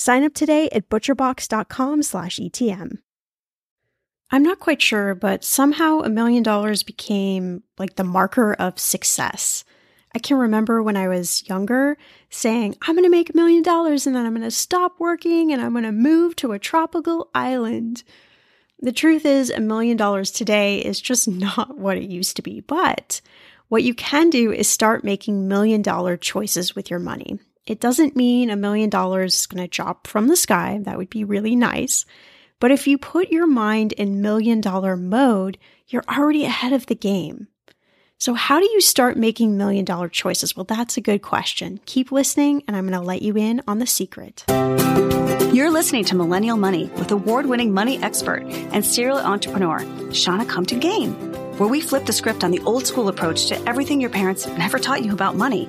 Sign up today at butcherbox.com slash ETM. I'm not quite sure, but somehow a million dollars became like the marker of success. I can remember when I was younger saying, I'm going to make a million dollars and then I'm going to stop working and I'm going to move to a tropical island. The truth is, a million dollars today is just not what it used to be. But what you can do is start making million dollar choices with your money. It doesn't mean a million dollars is going to drop from the sky. That would be really nice. But if you put your mind in million dollar mode, you're already ahead of the game. So, how do you start making million dollar choices? Well, that's a good question. Keep listening, and I'm going to let you in on the secret. You're listening to Millennial Money with award winning money expert and serial entrepreneur, Shannah Compton Game, where we flip the script on the old school approach to everything your parents never taught you about money.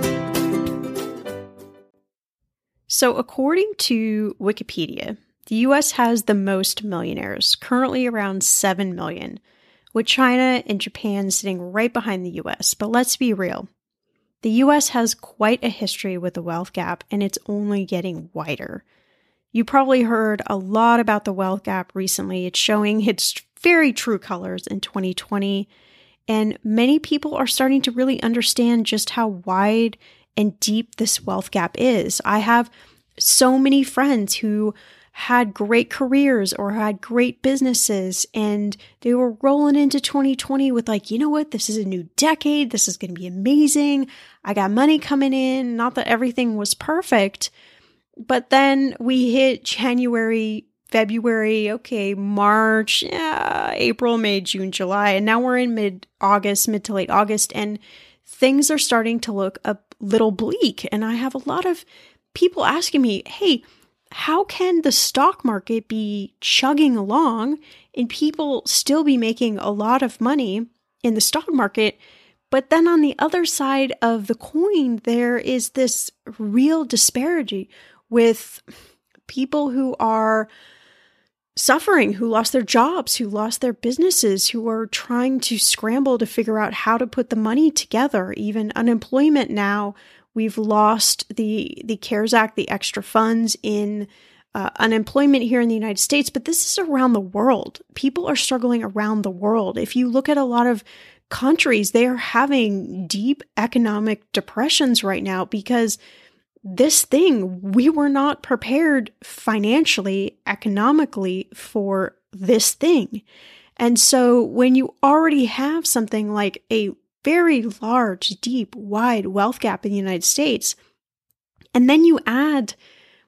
So, according to Wikipedia, the US has the most millionaires, currently around 7 million, with China and Japan sitting right behind the US. But let's be real the US has quite a history with the wealth gap, and it's only getting wider. You probably heard a lot about the wealth gap recently. It's showing its very true colors in 2020, and many people are starting to really understand just how wide and deep this wealth gap is. I have so many friends who had great careers or had great businesses and they were rolling into 2020 with like, you know what? This is a new decade. This is going to be amazing. I got money coming in. Not that everything was perfect, but then we hit January, February, okay, March, yeah, April, May, June, July, and now we're in mid August, mid to late August, and things are starting to look a little bleak. And I have a lot of people asking me, hey, how can the stock market be chugging along and people still be making a lot of money in the stock market? But then on the other side of the coin, there is this real disparity with people who are suffering, who lost their jobs, who lost their businesses, who are trying to scramble to figure out how to put the money together. Even unemployment now, we've lost the the CARES Act, the extra funds in uh, unemployment here in the United States, but this is around the world. People are struggling around the world. If you look at a lot of countries, they are having deep economic depressions right now because this thing, we were not prepared financially, economically for this thing. And so when you already have something like a very large, deep, wide wealth gap in the United States, and then you add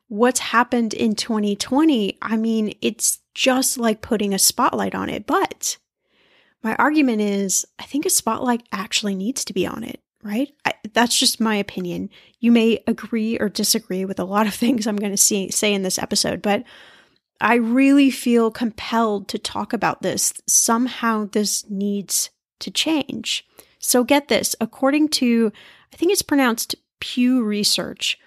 what's happened in 2020, I mean, it's just like putting a spotlight on it. But my argument is, I think a spotlight actually needs to be on it right? I, that's just my opinion. You may agree or disagree with a lot of things I'm going to say in this episode, but I really feel compelled to talk about this. Somehow this needs to change. So get this according to, I think it's pronounced Pew Research,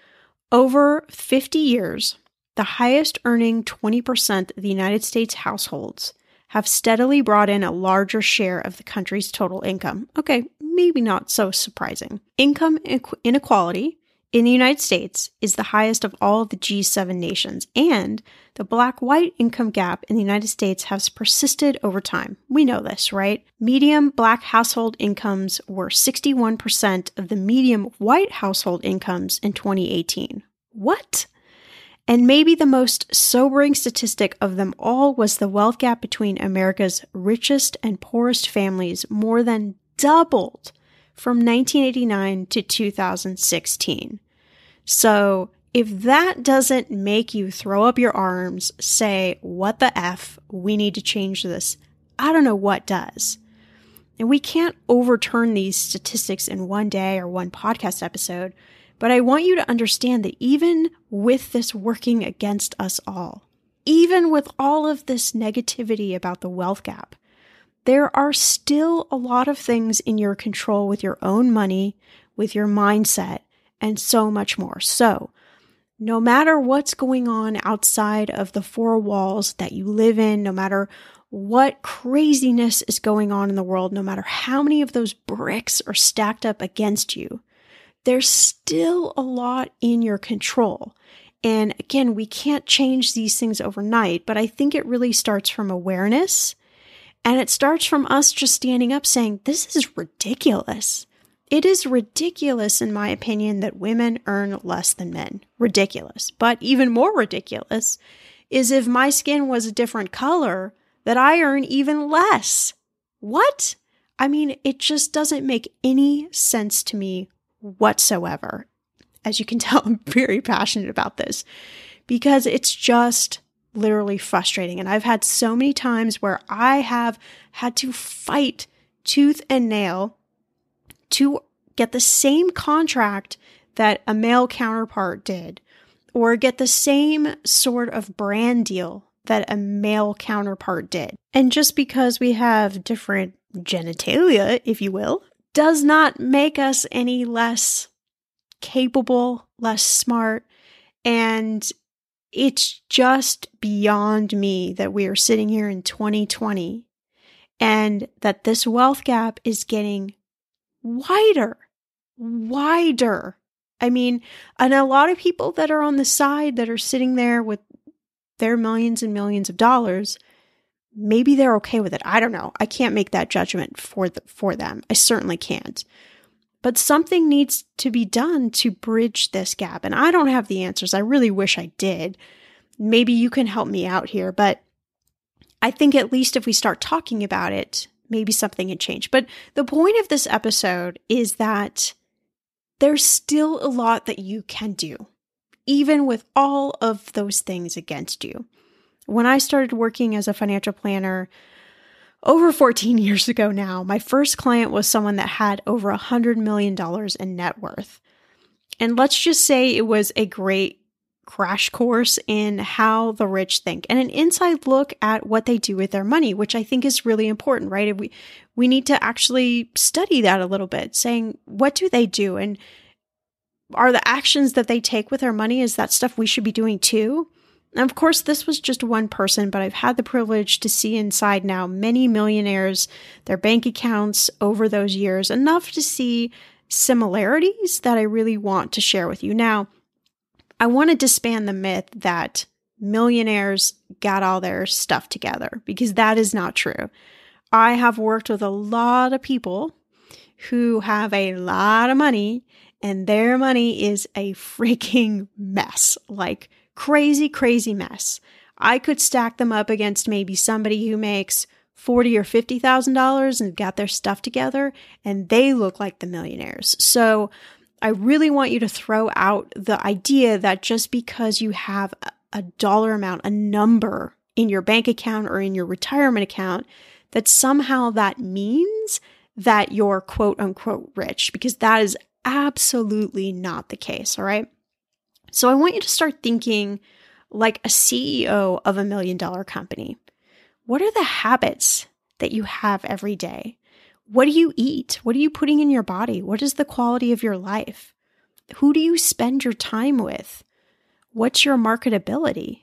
over 50 years, the highest earning 20% of the United States households have steadily brought in a larger share of the country's total income. Okay, maybe not so surprising. Income inequality in the United States is the highest of all the G7 nations, and the black white income gap in the United States has persisted over time. We know this, right? Medium black household incomes were 61% of the medium white household incomes in 2018. What? And maybe the most sobering statistic of them all was the wealth gap between America's richest and poorest families more than doubled from 1989 to 2016. So, if that doesn't make you throw up your arms, say, what the F, we need to change this, I don't know what does. And we can't overturn these statistics in one day or one podcast episode, but I want you to understand that even with this working against us all, even with all of this negativity about the wealth gap, there are still a lot of things in your control with your own money, with your mindset, and so much more. So, no matter what's going on outside of the four walls that you live in, no matter what craziness is going on in the world, no matter how many of those bricks are stacked up against you, there's still a lot in your control. And again, we can't change these things overnight, but I think it really starts from awareness. And it starts from us just standing up saying, This is ridiculous. It is ridiculous, in my opinion, that women earn less than men. Ridiculous. But even more ridiculous is if my skin was a different color, that I earn even less. What? I mean, it just doesn't make any sense to me whatsoever. As you can tell, I'm very passionate about this because it's just literally frustrating. And I've had so many times where I have had to fight tooth and nail to get the same contract that a male counterpart did, or get the same sort of brand deal that a male counterpart did. And just because we have different genitalia, if you will, does not make us any less capable, less smart. And it's just beyond me that we are sitting here in 2020 and that this wealth gap is getting wider, wider. I mean, and a lot of people that are on the side that are sitting there with their millions and millions of dollars maybe they're okay with it. I don't know. I can't make that judgment for the, for them. I certainly can't. But something needs to be done to bridge this gap. And I don't have the answers. I really wish I did. maybe you can help me out here, but I think at least if we start talking about it, maybe something can change. But the point of this episode is that there's still a lot that you can do, even with all of those things against you. When I started working as a financial planner over 14 years ago now, my first client was someone that had over a $100 million in net worth. And let's just say it was a great crash course in how the rich think and an inside look at what they do with their money, which I think is really important, right? We we need to actually study that a little bit, saying what do they do and are the actions that they take with their money is that stuff we should be doing too? Of course, this was just one person, but I've had the privilege to see inside now many millionaires, their bank accounts over those years, enough to see similarities that I really want to share with you. Now, I want to disband the myth that millionaires got all their stuff together because that is not true. I have worked with a lot of people who have a lot of money and their money is a freaking mess like crazy, crazy mess. I could stack them up against maybe somebody who makes forty or fifty thousand dollars and got their stuff together, and they look like the millionaires. So I really want you to throw out the idea that just because you have a dollar amount, a number in your bank account or in your retirement account, that somehow that means that you're quote unquote rich, because that is absolutely not the case. All right. So I want you to start thinking like a CEO of a million dollar company. What are the habits that you have every day? What do you eat? What are you putting in your body? What is the quality of your life? Who do you spend your time with? What's your marketability?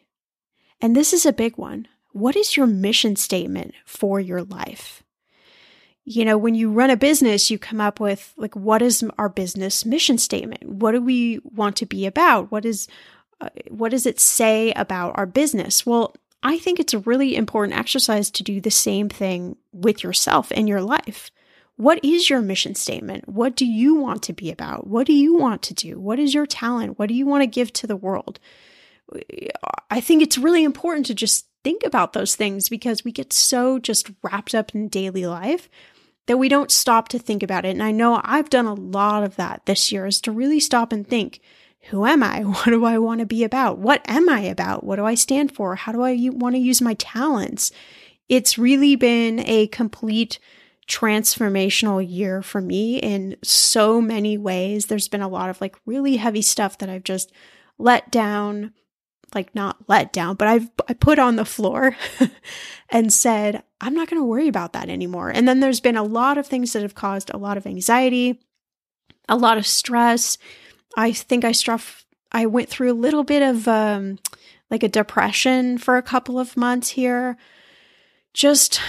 And this is a big one. What is your mission statement for your life? You know, when you run a business, you come up with like, what is our business mission statement? What do we want to be about? What is, uh, what does it say about our business? Well, I think it's a really important exercise to do the same thing with yourself and your life. What is your mission statement? What do you want to be about? What do you want to do? What is your talent? What do you want to give to the world? I think it's really important to just think about those things because we get so just wrapped up in daily life that we don't stop to think about it. And I know I've done a lot of that this year is to really stop and think, who am I? What do I want to be about? What am I about? What do I stand for? How do I want to use my talents? It's really been a complete transformational year for me in so many ways. There's been a lot of like really heavy stuff that I've just let down, like not let down, but I've I put on the floor and said, I'm not going to worry about that anymore. And then there's been a lot of things that have caused a lot of anxiety, a lot of stress. I think I struck I went through a little bit of um like a depression for a couple of months here. Just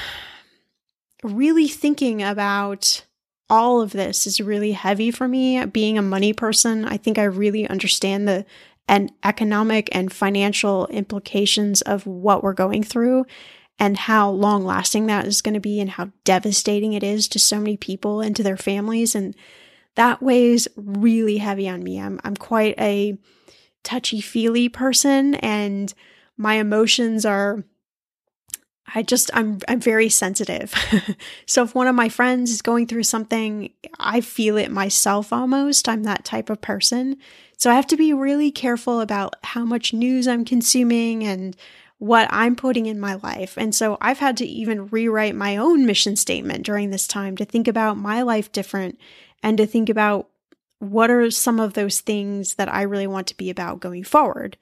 really thinking about all of this is really heavy for me. Being a money person, I think I really understand the and economic and financial implications of what we're going through and how long lasting that is going to be and how devastating it is to so many people and to their families and that weighs really heavy on me. I'm I'm quite a touchy-feely person and my emotions are I just I'm I'm very sensitive. so if one of my friends is going through something, I feel it myself almost. I'm that type of person. So I have to be really careful about how much news I'm consuming and what I'm putting in my life. And so I've had to even rewrite my own mission statement during this time to think about my life different and to think about what are some of those things that I really want to be about going forward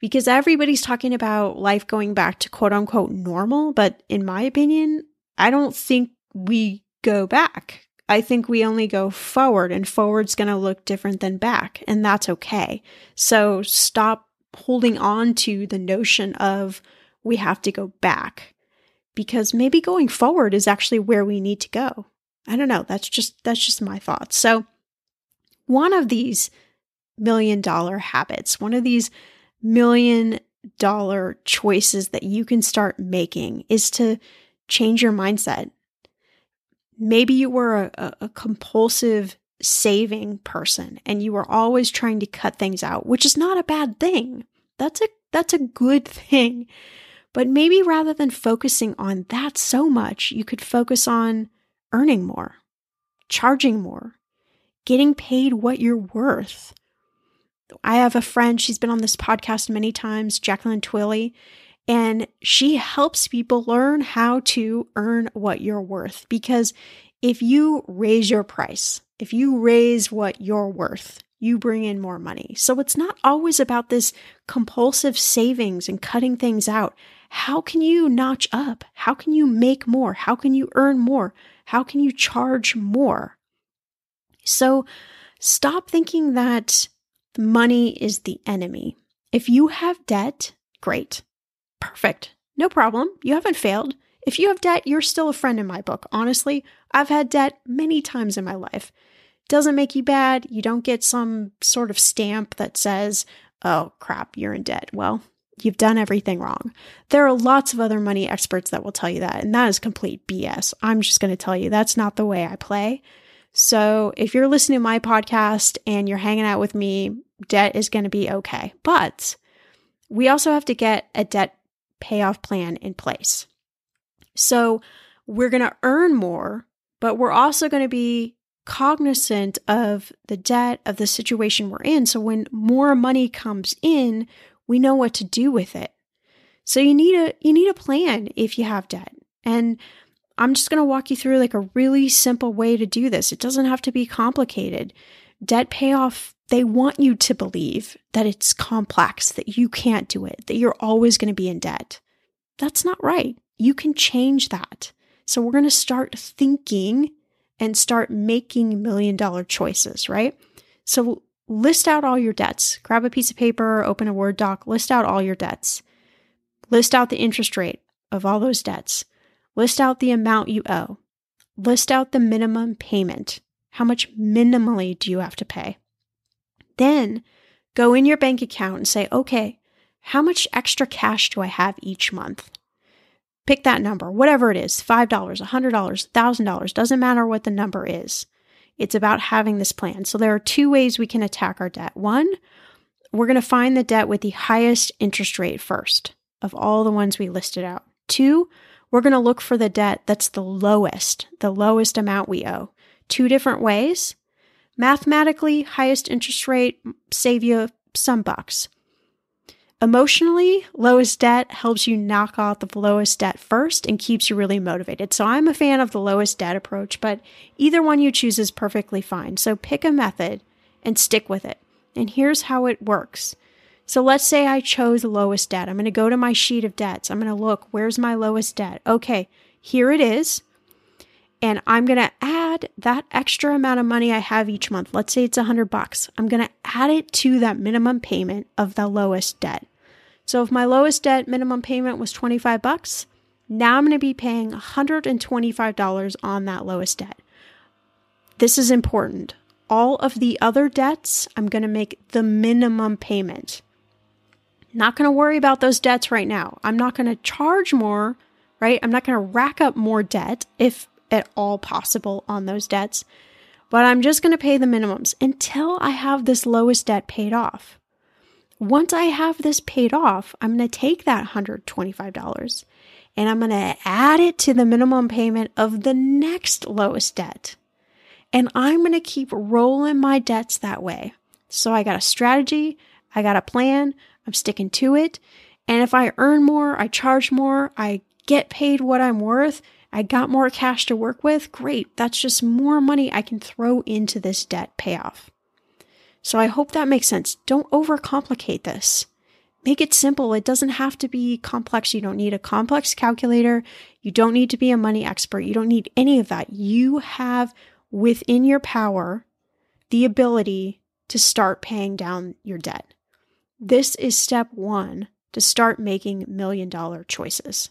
because everybody's talking about life going back to quote unquote normal. But in my opinion, I don't think we go back. I think we only go forward, and forward's going to look different than back, and that's okay. So stop holding on to the notion of we have to go back because maybe going forward is actually where we need to go. I don't know. That's just that's just my thoughts. So one of these million dollar habits, one of these million dollar choices that you can start making is to change your mindset. Maybe you were a, a, compulsive saving person and you were always trying to cut things out, which is not a bad thing. That's a that's a good thing. But maybe rather than focusing on that so much, you could focus on earning more, charging more, getting paid what you're worth. I have a friend, she's been on this podcast many times, Jacqueline Twillie, and she helps people learn how to earn what you're worth. Because if you raise your price, if you raise what you're worth, you bring in more money. So it's not always about this compulsive savings and cutting things out. How can you notch up? How can you make more? How can you earn more? How can you charge more? So stop thinking that money is the enemy. If you have debt, great. Perfect. No problem. You haven't failed. If you have debt, you're still a friend in my book. Honestly, I've had debt many times in my life. Doesn't make you bad. You don't get some sort of stamp that says, oh crap, you're in debt. Well, you've done everything wrong. There are lots of other money experts that will tell you that, and that is complete BS. I'm just going to tell you that's not the way I play. So if you're listening to my podcast and you're hanging out with me, debt is going to be okay. But we also have to get a debt payoff plan in place. So we're going to earn more, but we're also going to be cognizant of the debt of the situation we're in. So when more money comes in, we know what to do with it. So you need a you need a plan if you have debt. And I'm just going to walk you through like a really simple way to do this. It doesn't have to be complicated. Debt payoff, they want you to believe that it's complex, that you can't do it, that you're always going to be in debt. That's not right. You can change that. So we're going to start thinking and start making million dollar choices, right? So list out all your debts. Grab a piece of paper, open a Word doc, list out all your debts. List out the interest rate of all those debts. List out the amount you owe. List out the minimum payment. How much minimally do you have to pay? Then go in your bank account and say, okay, how much extra cash do I have each month? Pick that number, whatever it is $5, $100, $1,000, doesn't matter what the number is. It's about having this plan. So there are two ways we can attack our debt. One, we're going to find the debt with the highest interest rate first of all the ones we listed out. Two, we're going to look for the debt that's the lowest, the lowest amount we owe. Two different ways. Mathematically, highest interest rate save you some bucks. Emotionally, lowest debt helps you knock off the lowest debt first and keeps you really motivated. So I'm a fan of the lowest debt approach, but either one you choose is perfectly fine. So pick a method and stick with it. And here's how it works. So let's say I chose lowest debt. I'm going to go to my sheet of debts. I'm going to look, where's my lowest debt? Okay, here it is. And I'm going to add that extra amount of money I have each month. Let's say it's a hundred bucks. I'm going to add it to that minimum payment of the lowest debt. So if my lowest debt minimum payment was 25 bucks, now I'm going to be paying $125 on that lowest debt. This is important. All of the other debts, I'm going to make the minimum payment. Not going to worry about those debts right now. I'm not going to charge more, right? I'm not going to rack up more debt if at all possible on those debts, but I'm just going to pay the minimums until I have this lowest debt paid off once I have this paid off, I'm going to take that $125 and I'm going to add it to the minimum payment of the next lowest debt. And I'm going to keep rolling my debts that way. So I got a strategy, I got a plan, I'm sticking to it. And if I earn more, I charge more, I get paid what I'm worth, I got more cash to work with, great. That's just more money I can throw into this debt payoff. So I hope that makes sense. Don't overcomplicate this. Make it simple. It doesn't have to be complex. You don't need a complex calculator. You don't need to be a money expert. You don't need any of that. You have within your power the ability to start paying down your debt. This is step one to start making million dollar choices.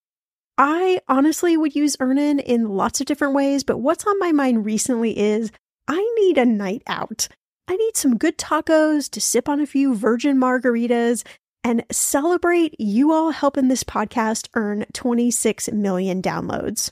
I honestly would use Earnin in lots of different ways, but what's on my mind recently is I need a night out. I need some good tacos to sip on a few virgin margaritas and celebrate you all helping this podcast earn 26 million downloads.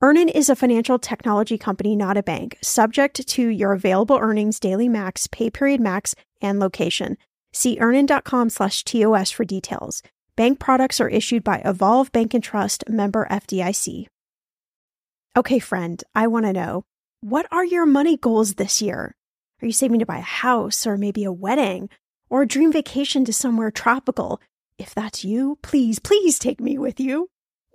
Earnin is a financial technology company, not a bank, subject to your available earnings, daily max, pay period max, and location. See earnin.com slash TOS for details. Bank products are issued by Evolve Bank and Trust member FDIC. Okay, friend, I want to know what are your money goals this year? Are you saving to buy a house or maybe a wedding or a dream vacation to somewhere tropical? If that's you, please, please take me with you.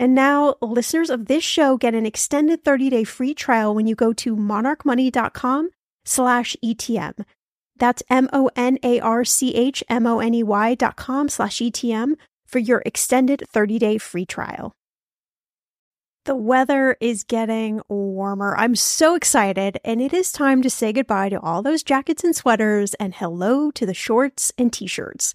And now listeners of this show get an extended 30-day free trial when you go to monarchmoney.com slash ETM. That's M-O-N-A-R-C-H-M-O-N-E-Y dot com slash ETM for your extended 30-day free trial. The weather is getting warmer. I'm so excited, and it is time to say goodbye to all those jackets and sweaters and hello to the shorts and t-shirts.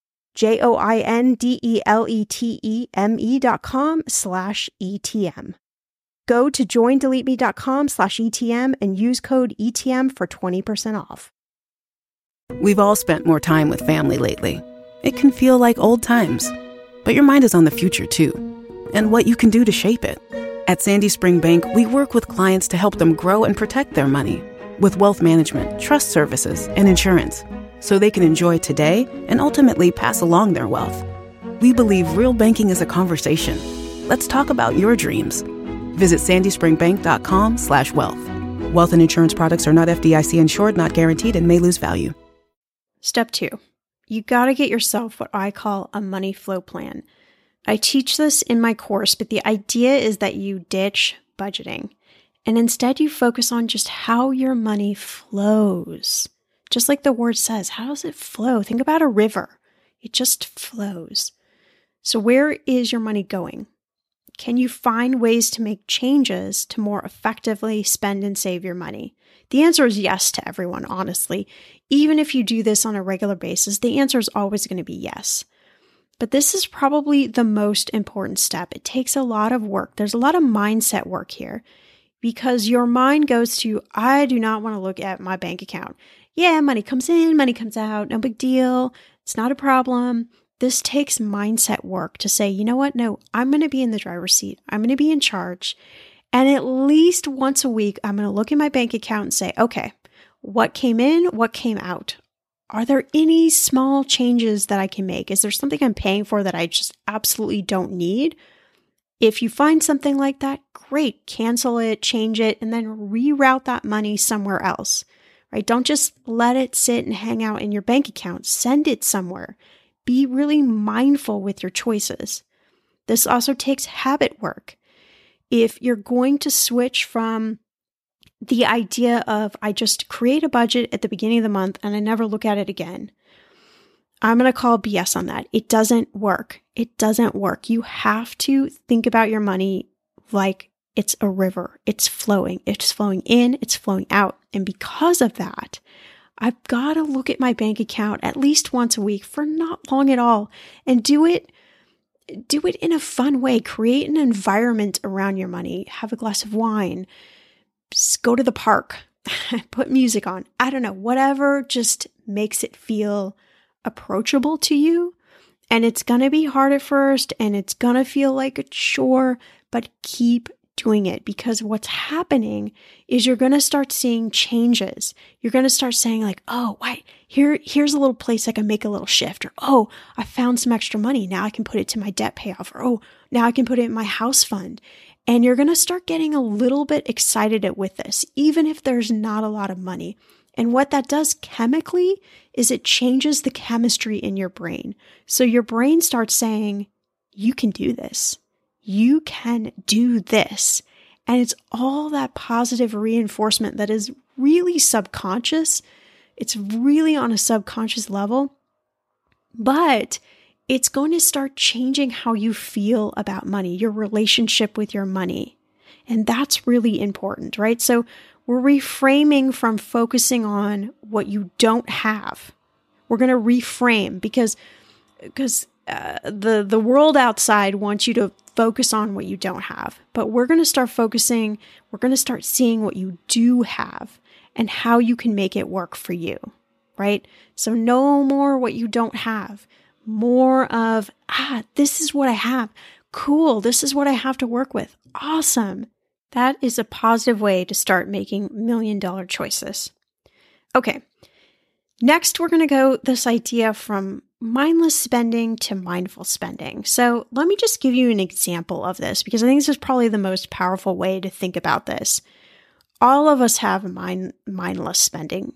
J O I N D E L E T E M E dot com slash ETM. Go to joindeleteme.com slash ETM and use code ETM for 20% off. We've all spent more time with family lately. It can feel like old times, but your mind is on the future too, and what you can do to shape it. At Sandy Spring Bank, we work with clients to help them grow and protect their money with wealth management, trust services, and insurance so they can enjoy today and ultimately pass along their wealth. We believe real banking is a conversation. Let's talk about your dreams. Visit sandyspringbank.com slash wealth. Wealth and insurance products are not FDIC insured, not guaranteed, and may lose value. Step two, you got to get yourself what I call a money flow plan. I teach this in my course, but the idea is that you ditch budgeting and instead you focus on just how your money flows. Just like the word says, how does it flow? Think about a river, it just flows. So, where is your money going? Can you find ways to make changes to more effectively spend and save your money? The answer is yes to everyone, honestly. Even if you do this on a regular basis, the answer is always going to be yes. But this is probably the most important step. It takes a lot of work. There's a lot of mindset work here because your mind goes to, I do not want to look at my bank account. Yeah, money comes in, money comes out, no big deal. It's not a problem. This takes mindset work to say, you know what? No, I'm going to be in the driver's seat. I'm going to be in charge. And at least once a week, I'm going to look at my bank account and say, okay, what came in? What came out? Are there any small changes that I can make? Is there something I'm paying for that I just absolutely don't need? If you find something like that, great, cancel it, change it, and then reroute that money somewhere else, right? Don't just let it sit and hang out in your bank account. Send it somewhere. Be really mindful with your choices. This also takes habit work. If you're going to switch from the idea of I just create a budget at the beginning of the month and I never look at it again, I'm going to call BS on that. It doesn't work. It doesn't work. You have to think about your money like it's a river. It's flowing. It's flowing in, it's flowing out. And because of that, I've got to look at my bank account at least once a week for not long at all and do it do it in a fun way. Create an environment around your money. Have a glass of wine. Just go to the park. Put music on. I don't know, whatever just makes it feel approachable to you. And it's going to be hard at first and it's going to feel like a chore, but keep doing it because what's happening is you're going to start seeing changes. You're going to start saying like, "Oh, wait, here here's a little place I can make a little shift." Or, "Oh, I found some extra money. Now I can put it to my debt payoff." Or, "Oh, now I can put it in my house fund." And you're going to start getting a little bit excited with this, even if there's not a lot of money. And what that does chemically is it changes the chemistry in your brain. So your brain starts saying, you can do this. You can do this. And it's all that positive reinforcement that is really subconscious. It's really on a subconscious level, but it's going to start changing how you feel about money, your relationship with your money. And that's really important, right? So we're reframing from focusing on what you don't have. We're going to reframe because because the the world outside wants you to focus on what you don't have, but we're going to start focusing. We're going to start seeing what you do have and how you can make it work for you, right? So no more what you don't have, more of ah, this is what I have. Cool, this is what I have to work with. Awesome. That is a positive way to start making million dollar choices. Okay. Next, we're going to go this idea from mindless spending to mindful spending. So, let me just give you an example of this because I think this is probably the most powerful way to think about this. All of us have mind, mindless spending.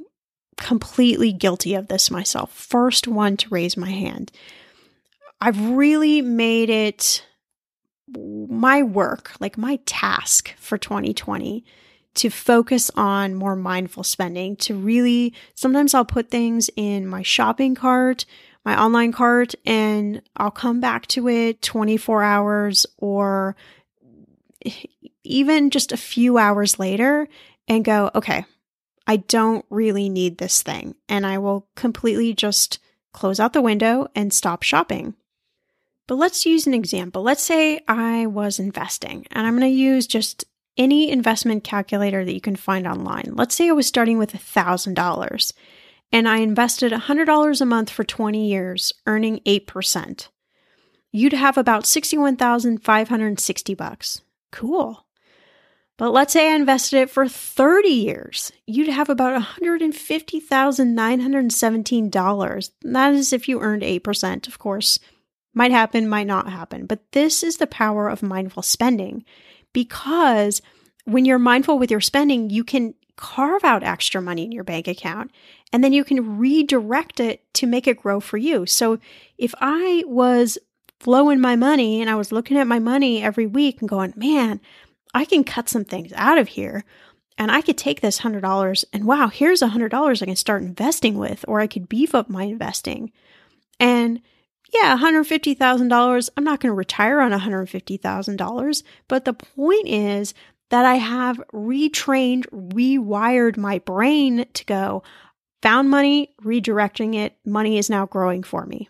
Completely guilty of this myself. First one to raise my hand. I've really made it my work, like my task for 2020 to focus on more mindful spending, to really, sometimes I'll put things in my shopping cart, my online cart, and I'll come back to it 24 hours or even just a few hours later and go, okay, I don't really need this thing. And I will completely just close out the window and stop shopping. But let's use an example. Let's say I was investing and I'm going to use just any investment calculator that you can find online. Let's say I was starting with $1,000 and I invested $100 a month for 20 years, earning 8%. You'd have about 61,560 bucks. Cool. But let's say I invested it for 30 years. You'd have about $150,917. That is if you earned 8%, of course. Might happen, might not happen. But this is the power of mindful spending because when you're mindful with your spending, you can carve out extra money in your bank account and then you can redirect it to make it grow for you. So if I was flowing my money and I was looking at my money every week and going, man, I can cut some things out of here and I could take this $100 and wow, here's $100 I can start investing with, or I could beef up my investing. And yeah, $150,000. I'm not going to retire on $150,000. But the point is that I have retrained, rewired my brain to go, found money, redirecting it. Money is now growing for me.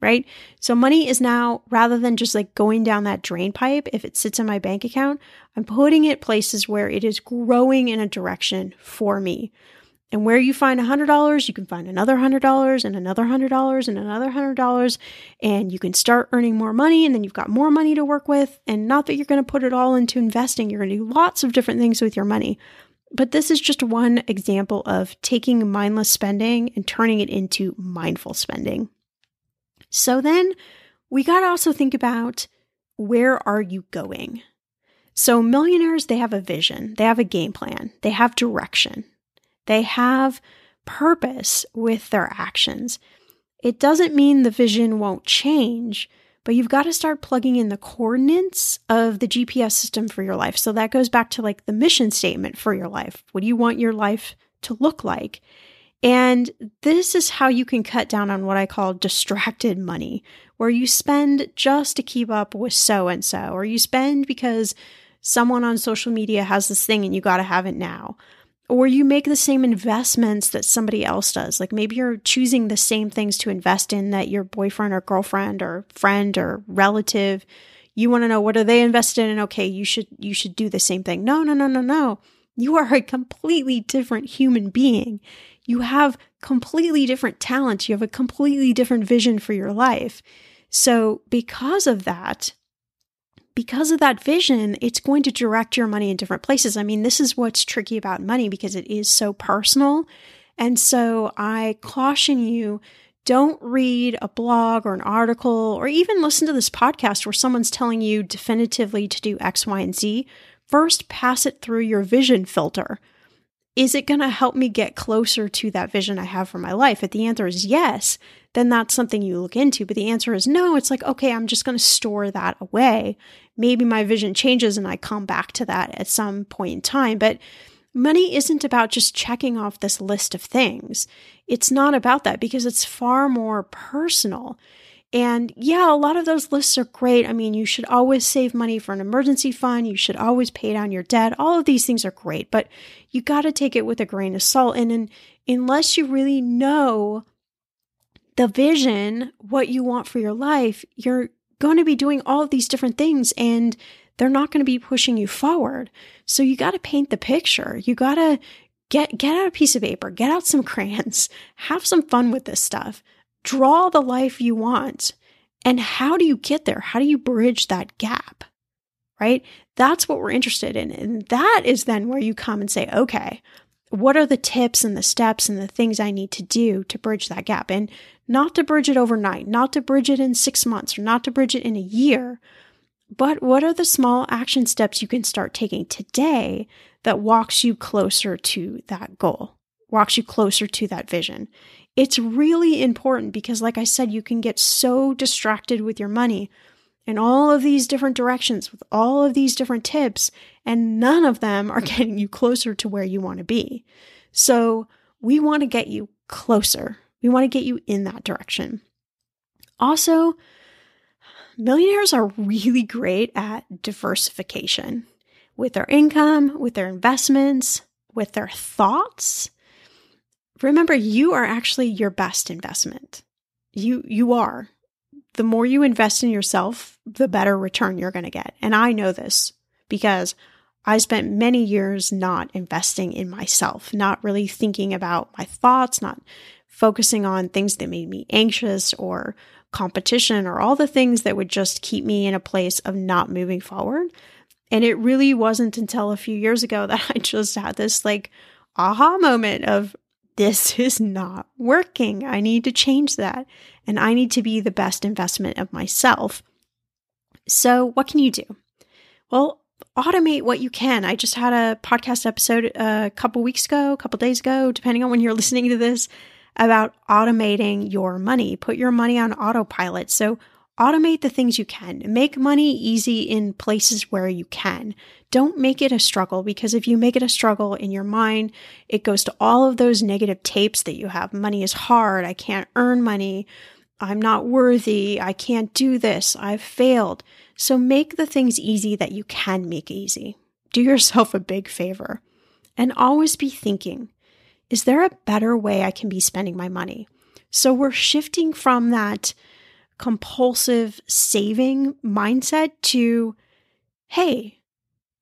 Right. So money is now, rather than just like going down that drain pipe, if it sits in my bank account, I'm putting it places where it is growing in a direction for me. And where you find $100, you can find another $100 and another $100 and another $100. And you can start earning more money. And then you've got more money to work with. And not that you're going to put it all into investing, you're going to do lots of different things with your money. But this is just one example of taking mindless spending and turning it into mindful spending. So then we got to also think about where are you going? So millionaires, they have a vision, they have a game plan, they have direction. They have purpose with their actions. It doesn't mean the vision won't change, but you've got to start plugging in the coordinates of the GPS system for your life. So that goes back to like the mission statement for your life. What do you want your life to look like? And this is how you can cut down on what I call distracted money, where you spend just to keep up with so and so, or you spend because someone on social media has this thing and you got to have it now or you make the same investments that somebody else does. Like maybe you're choosing the same things to invest in that your boyfriend or girlfriend or friend or relative, you want to know what are they invested in? Okay, you should you should do the same thing. No, no, no, no, no. You are a completely different human being. You have completely different talents. You have a completely different vision for your life. So, because of that, because of that vision, it's going to direct your money in different places. I mean, this is what's tricky about money because it is so personal. And so I caution you don't read a blog or an article or even listen to this podcast where someone's telling you definitively to do X, Y, and Z. First, pass it through your vision filter. Is it going to help me get closer to that vision I have for my life? If the answer is yes, then that's something you look into. But the answer is no. It's like, okay, I'm just going to store that away. Maybe my vision changes and I come back to that at some point in time. But money isn't about just checking off this list of things. It's not about that because it's far more personal. And yeah, a lot of those lists are great. I mean, you should always save money for an emergency fund. You should always pay down your debt. All of these things are great, but you got to take it with a grain of salt. And, unless you really know the vision, what you want for your life, you're going to be doing all of these different things and they're not going to be pushing you forward. So you got to paint the picture. You got to get get out a piece of paper, get out some crayons, have some fun with this stuff. Draw the life you want. And how do you get there? How do you bridge that gap? Right? That's what we're interested in. And that is then where you come and say, okay, what are the tips and the steps and the things I need to do to bridge that gap? And not to bridge it overnight, not to bridge it in six months, or not to bridge it in a year, but what are the small action steps you can start taking today that walks you closer to that goal, walks you closer to that vision? It's really important because, like I said, you can get so distracted with your money in all of these different directions with all of these different tips, and none of them are getting you closer to where you want to be. So, we want to get you closer. We want to get you in that direction. Also, millionaires are really great at diversification with their income, with their investments, with their thoughts. Remember, you are actually your best investment. You you are. The more you invest in yourself, the better return you're going to get. And I know this because I spent many years not investing in myself, not really thinking about my thoughts, not focusing on things that made me anxious or competition or all the things that would just keep me in a place of not moving forward. And it really wasn't until a few years ago that I just had this like aha moment of this is not working. I need to change that. And I need to be the best investment of myself. So, what can you do? Well, automate what you can. I just had a podcast episode a couple weeks ago, a couple days ago, depending on when you're listening to this, about automating your money. Put your money on autopilot. So automate the things you can. Make money easy in places where you can. Don't make it a struggle because if you make it a struggle in your mind, it goes to all of those negative tapes that you have. Money is hard. I can't earn money. I'm not worthy. I can't do this. I've failed. So make the things easy that you can make easy. Do yourself a big favor and always be thinking is there a better way I can be spending my money? So we're shifting from that compulsive saving mindset to, hey,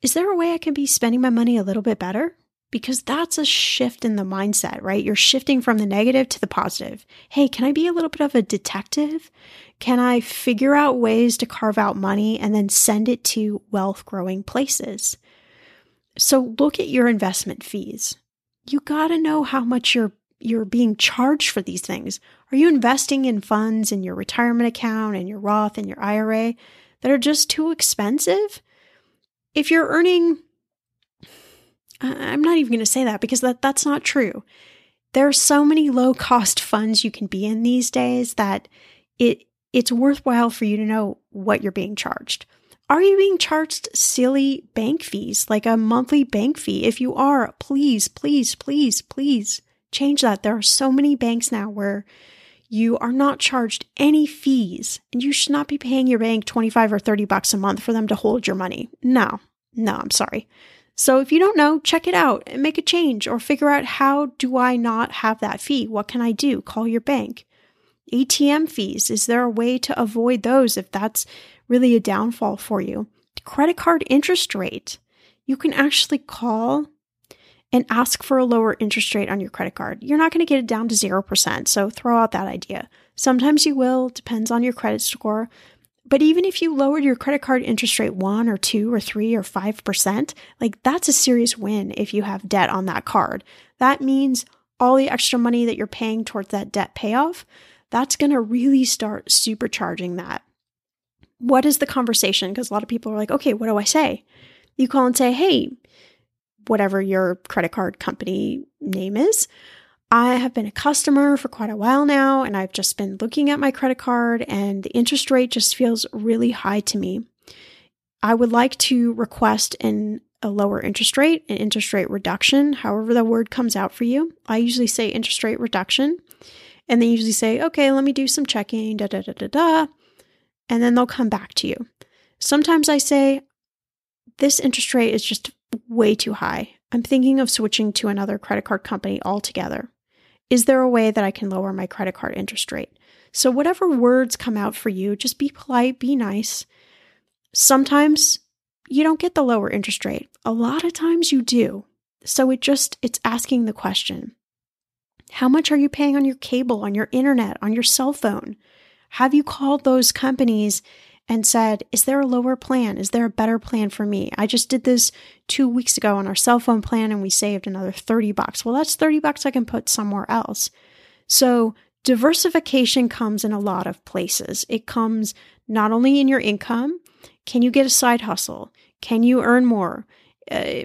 is there a way I can be spending my money a little bit better? Because that's a shift in the mindset, right? You're shifting from the negative to the positive. Hey, can I be a little bit of a detective? Can I figure out ways to carve out money and then send it to wealth growing places? So look at your investment fees you got to know how much you're you're being charged for these things. Are you investing in funds in your retirement account and your Roth and your IRA that are just too expensive? If you're earning I'm not even going to say that because that that's not true. There are so many low cost funds you can be in these days that it it's worthwhile for you to know what you're being charged. Are you being charged silly bank fees, like a monthly bank fee? If you are, please, please, please, please change that. There are so many banks now where you are not charged any fees and you should not be paying your bank 25 or 30 bucks a month for them to hold your money. No, no, I'm sorry. So if you don't know, check it out and make a change or figure out how do I not have that fee? What can I do? Call your bank. ATM fees, is there a way to avoid those if that's really a downfall for you. Credit card interest rate. You can actually call and ask for a lower interest rate on your credit card. You're not going to get it down to 0%, so throw out that idea. Sometimes you will, depends on your credit score. But even if you lowered your credit card interest rate 1 or 2 or 3 or 5%, like that's a serious win if you have debt on that card. That means all the extra money that you're paying towards that debt payoff, that's going to really start supercharging that what is the conversation? Because a lot of people are like, okay, what do I say? You call and say, hey, whatever your credit card company name is, I have been a customer for quite a while now, and I've just been looking at my credit card, and the interest rate just feels really high to me. I would like to request an a lower interest rate, an interest rate reduction, however the word comes out for you. I usually say interest rate reduction. And they usually say, okay, let me do some checking, da da da da da. And then they'll come back to you. Sometimes I say, this interest rate is just way too high. I'm thinking of switching to another credit card company altogether. Is there a way that I can lower my credit card interest rate? So, whatever words come out for you, just be polite, be nice. Sometimes you don't get the lower interest rate. A lot of times you do. So it just it's asking the question. How much are you paying on your cable, on your internet, on your cell phone? Have you called those companies and said, Is there a lower plan? Is there a better plan for me? I just did this two weeks ago on our cell phone plan and we saved another 30 bucks. Well, that's 30 bucks I can put somewhere else. So diversification comes in a lot of places. It comes not only in your income, can you get a side hustle? Can you earn more? Uh,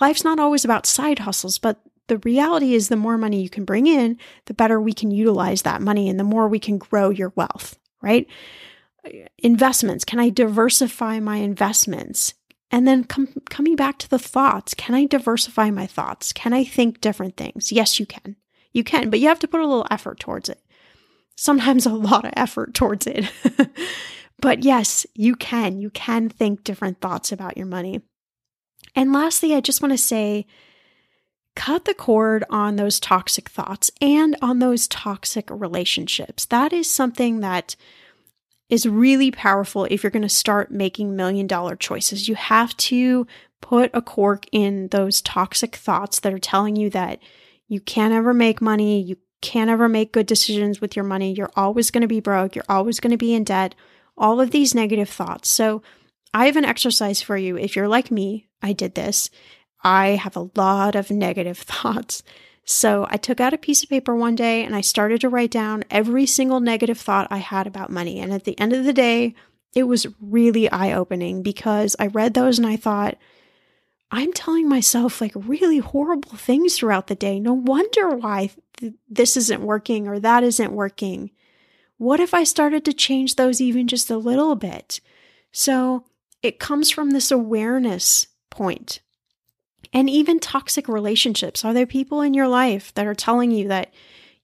life's not always about side hustles, but the reality is the more money you can bring in, the better we can utilize that money and the more we can grow your wealth, right? Investments. Can I diversify my investments? And then com- coming back to the thoughts, can I diversify my thoughts? Can I think different things? Yes, you can. You can, but you have to put a little effort towards it. Sometimes a lot of effort towards it. But yes, you can. You can think different thoughts about your money. And lastly, I just want to say cut the cord on those toxic thoughts and on those toxic relationships. That is something that is really powerful if you're going to start making million dollar choices. You have to put a cork in those toxic thoughts that are telling you that you can't ever make money, you can't ever make good decisions with your money, you're always going to be broke, you're always going to be in debt, all of these negative thoughts. So, I have an exercise for you. If you're like me, I did this. I have a lot of negative thoughts. So, I took out a piece of paper one day and I started to write down every single negative thought I had about money. And at the end of the day, it was really eye opening because I read those and I thought, I'm telling myself like really horrible things throughout the day. No wonder why th- this isn't working or that isn't working. What if I started to change those even just a little bit? So it comes from this awareness point. And even toxic relationships. Are there people in your life that are telling you that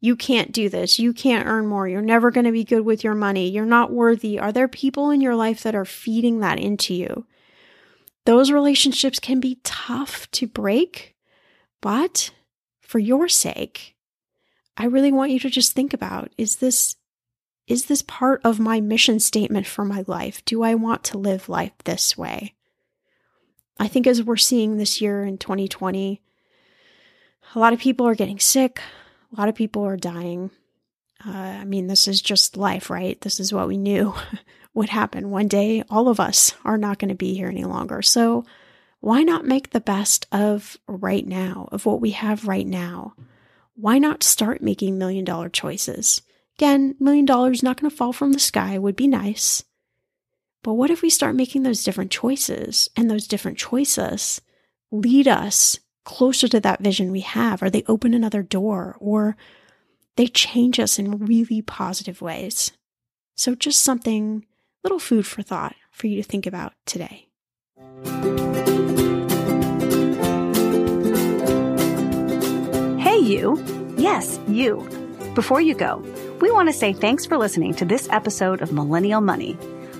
you can't do this, you can't earn more, you're never going to be good with your money, you're not worthy? Are there people in your life that are feeding that into you? Those relationships can be tough to break, but for your sake, I really want you to just think about is this is this part of my mission statement for my life? Do I want to live life this way? I think as we're seeing this year in 2020, a lot of people are getting sick, a lot of people are dying. Uh, I mean, this is just life, right? This is what we knew would happen. One day, all of us are not going to be here any longer. So, why not make the best of right now, of what we have right now? Why not start making million dollar choices? Again, million dollars not going to fall from the sky would be nice. But what if we start making those different choices and those different choices lead us closer to that vision we have, or they open another door, or they change us in really positive ways? So, just something, little food for thought for you to think about today. Hey, you. Yes, you. Before you go, we want to say thanks for listening to this episode of Millennial Money.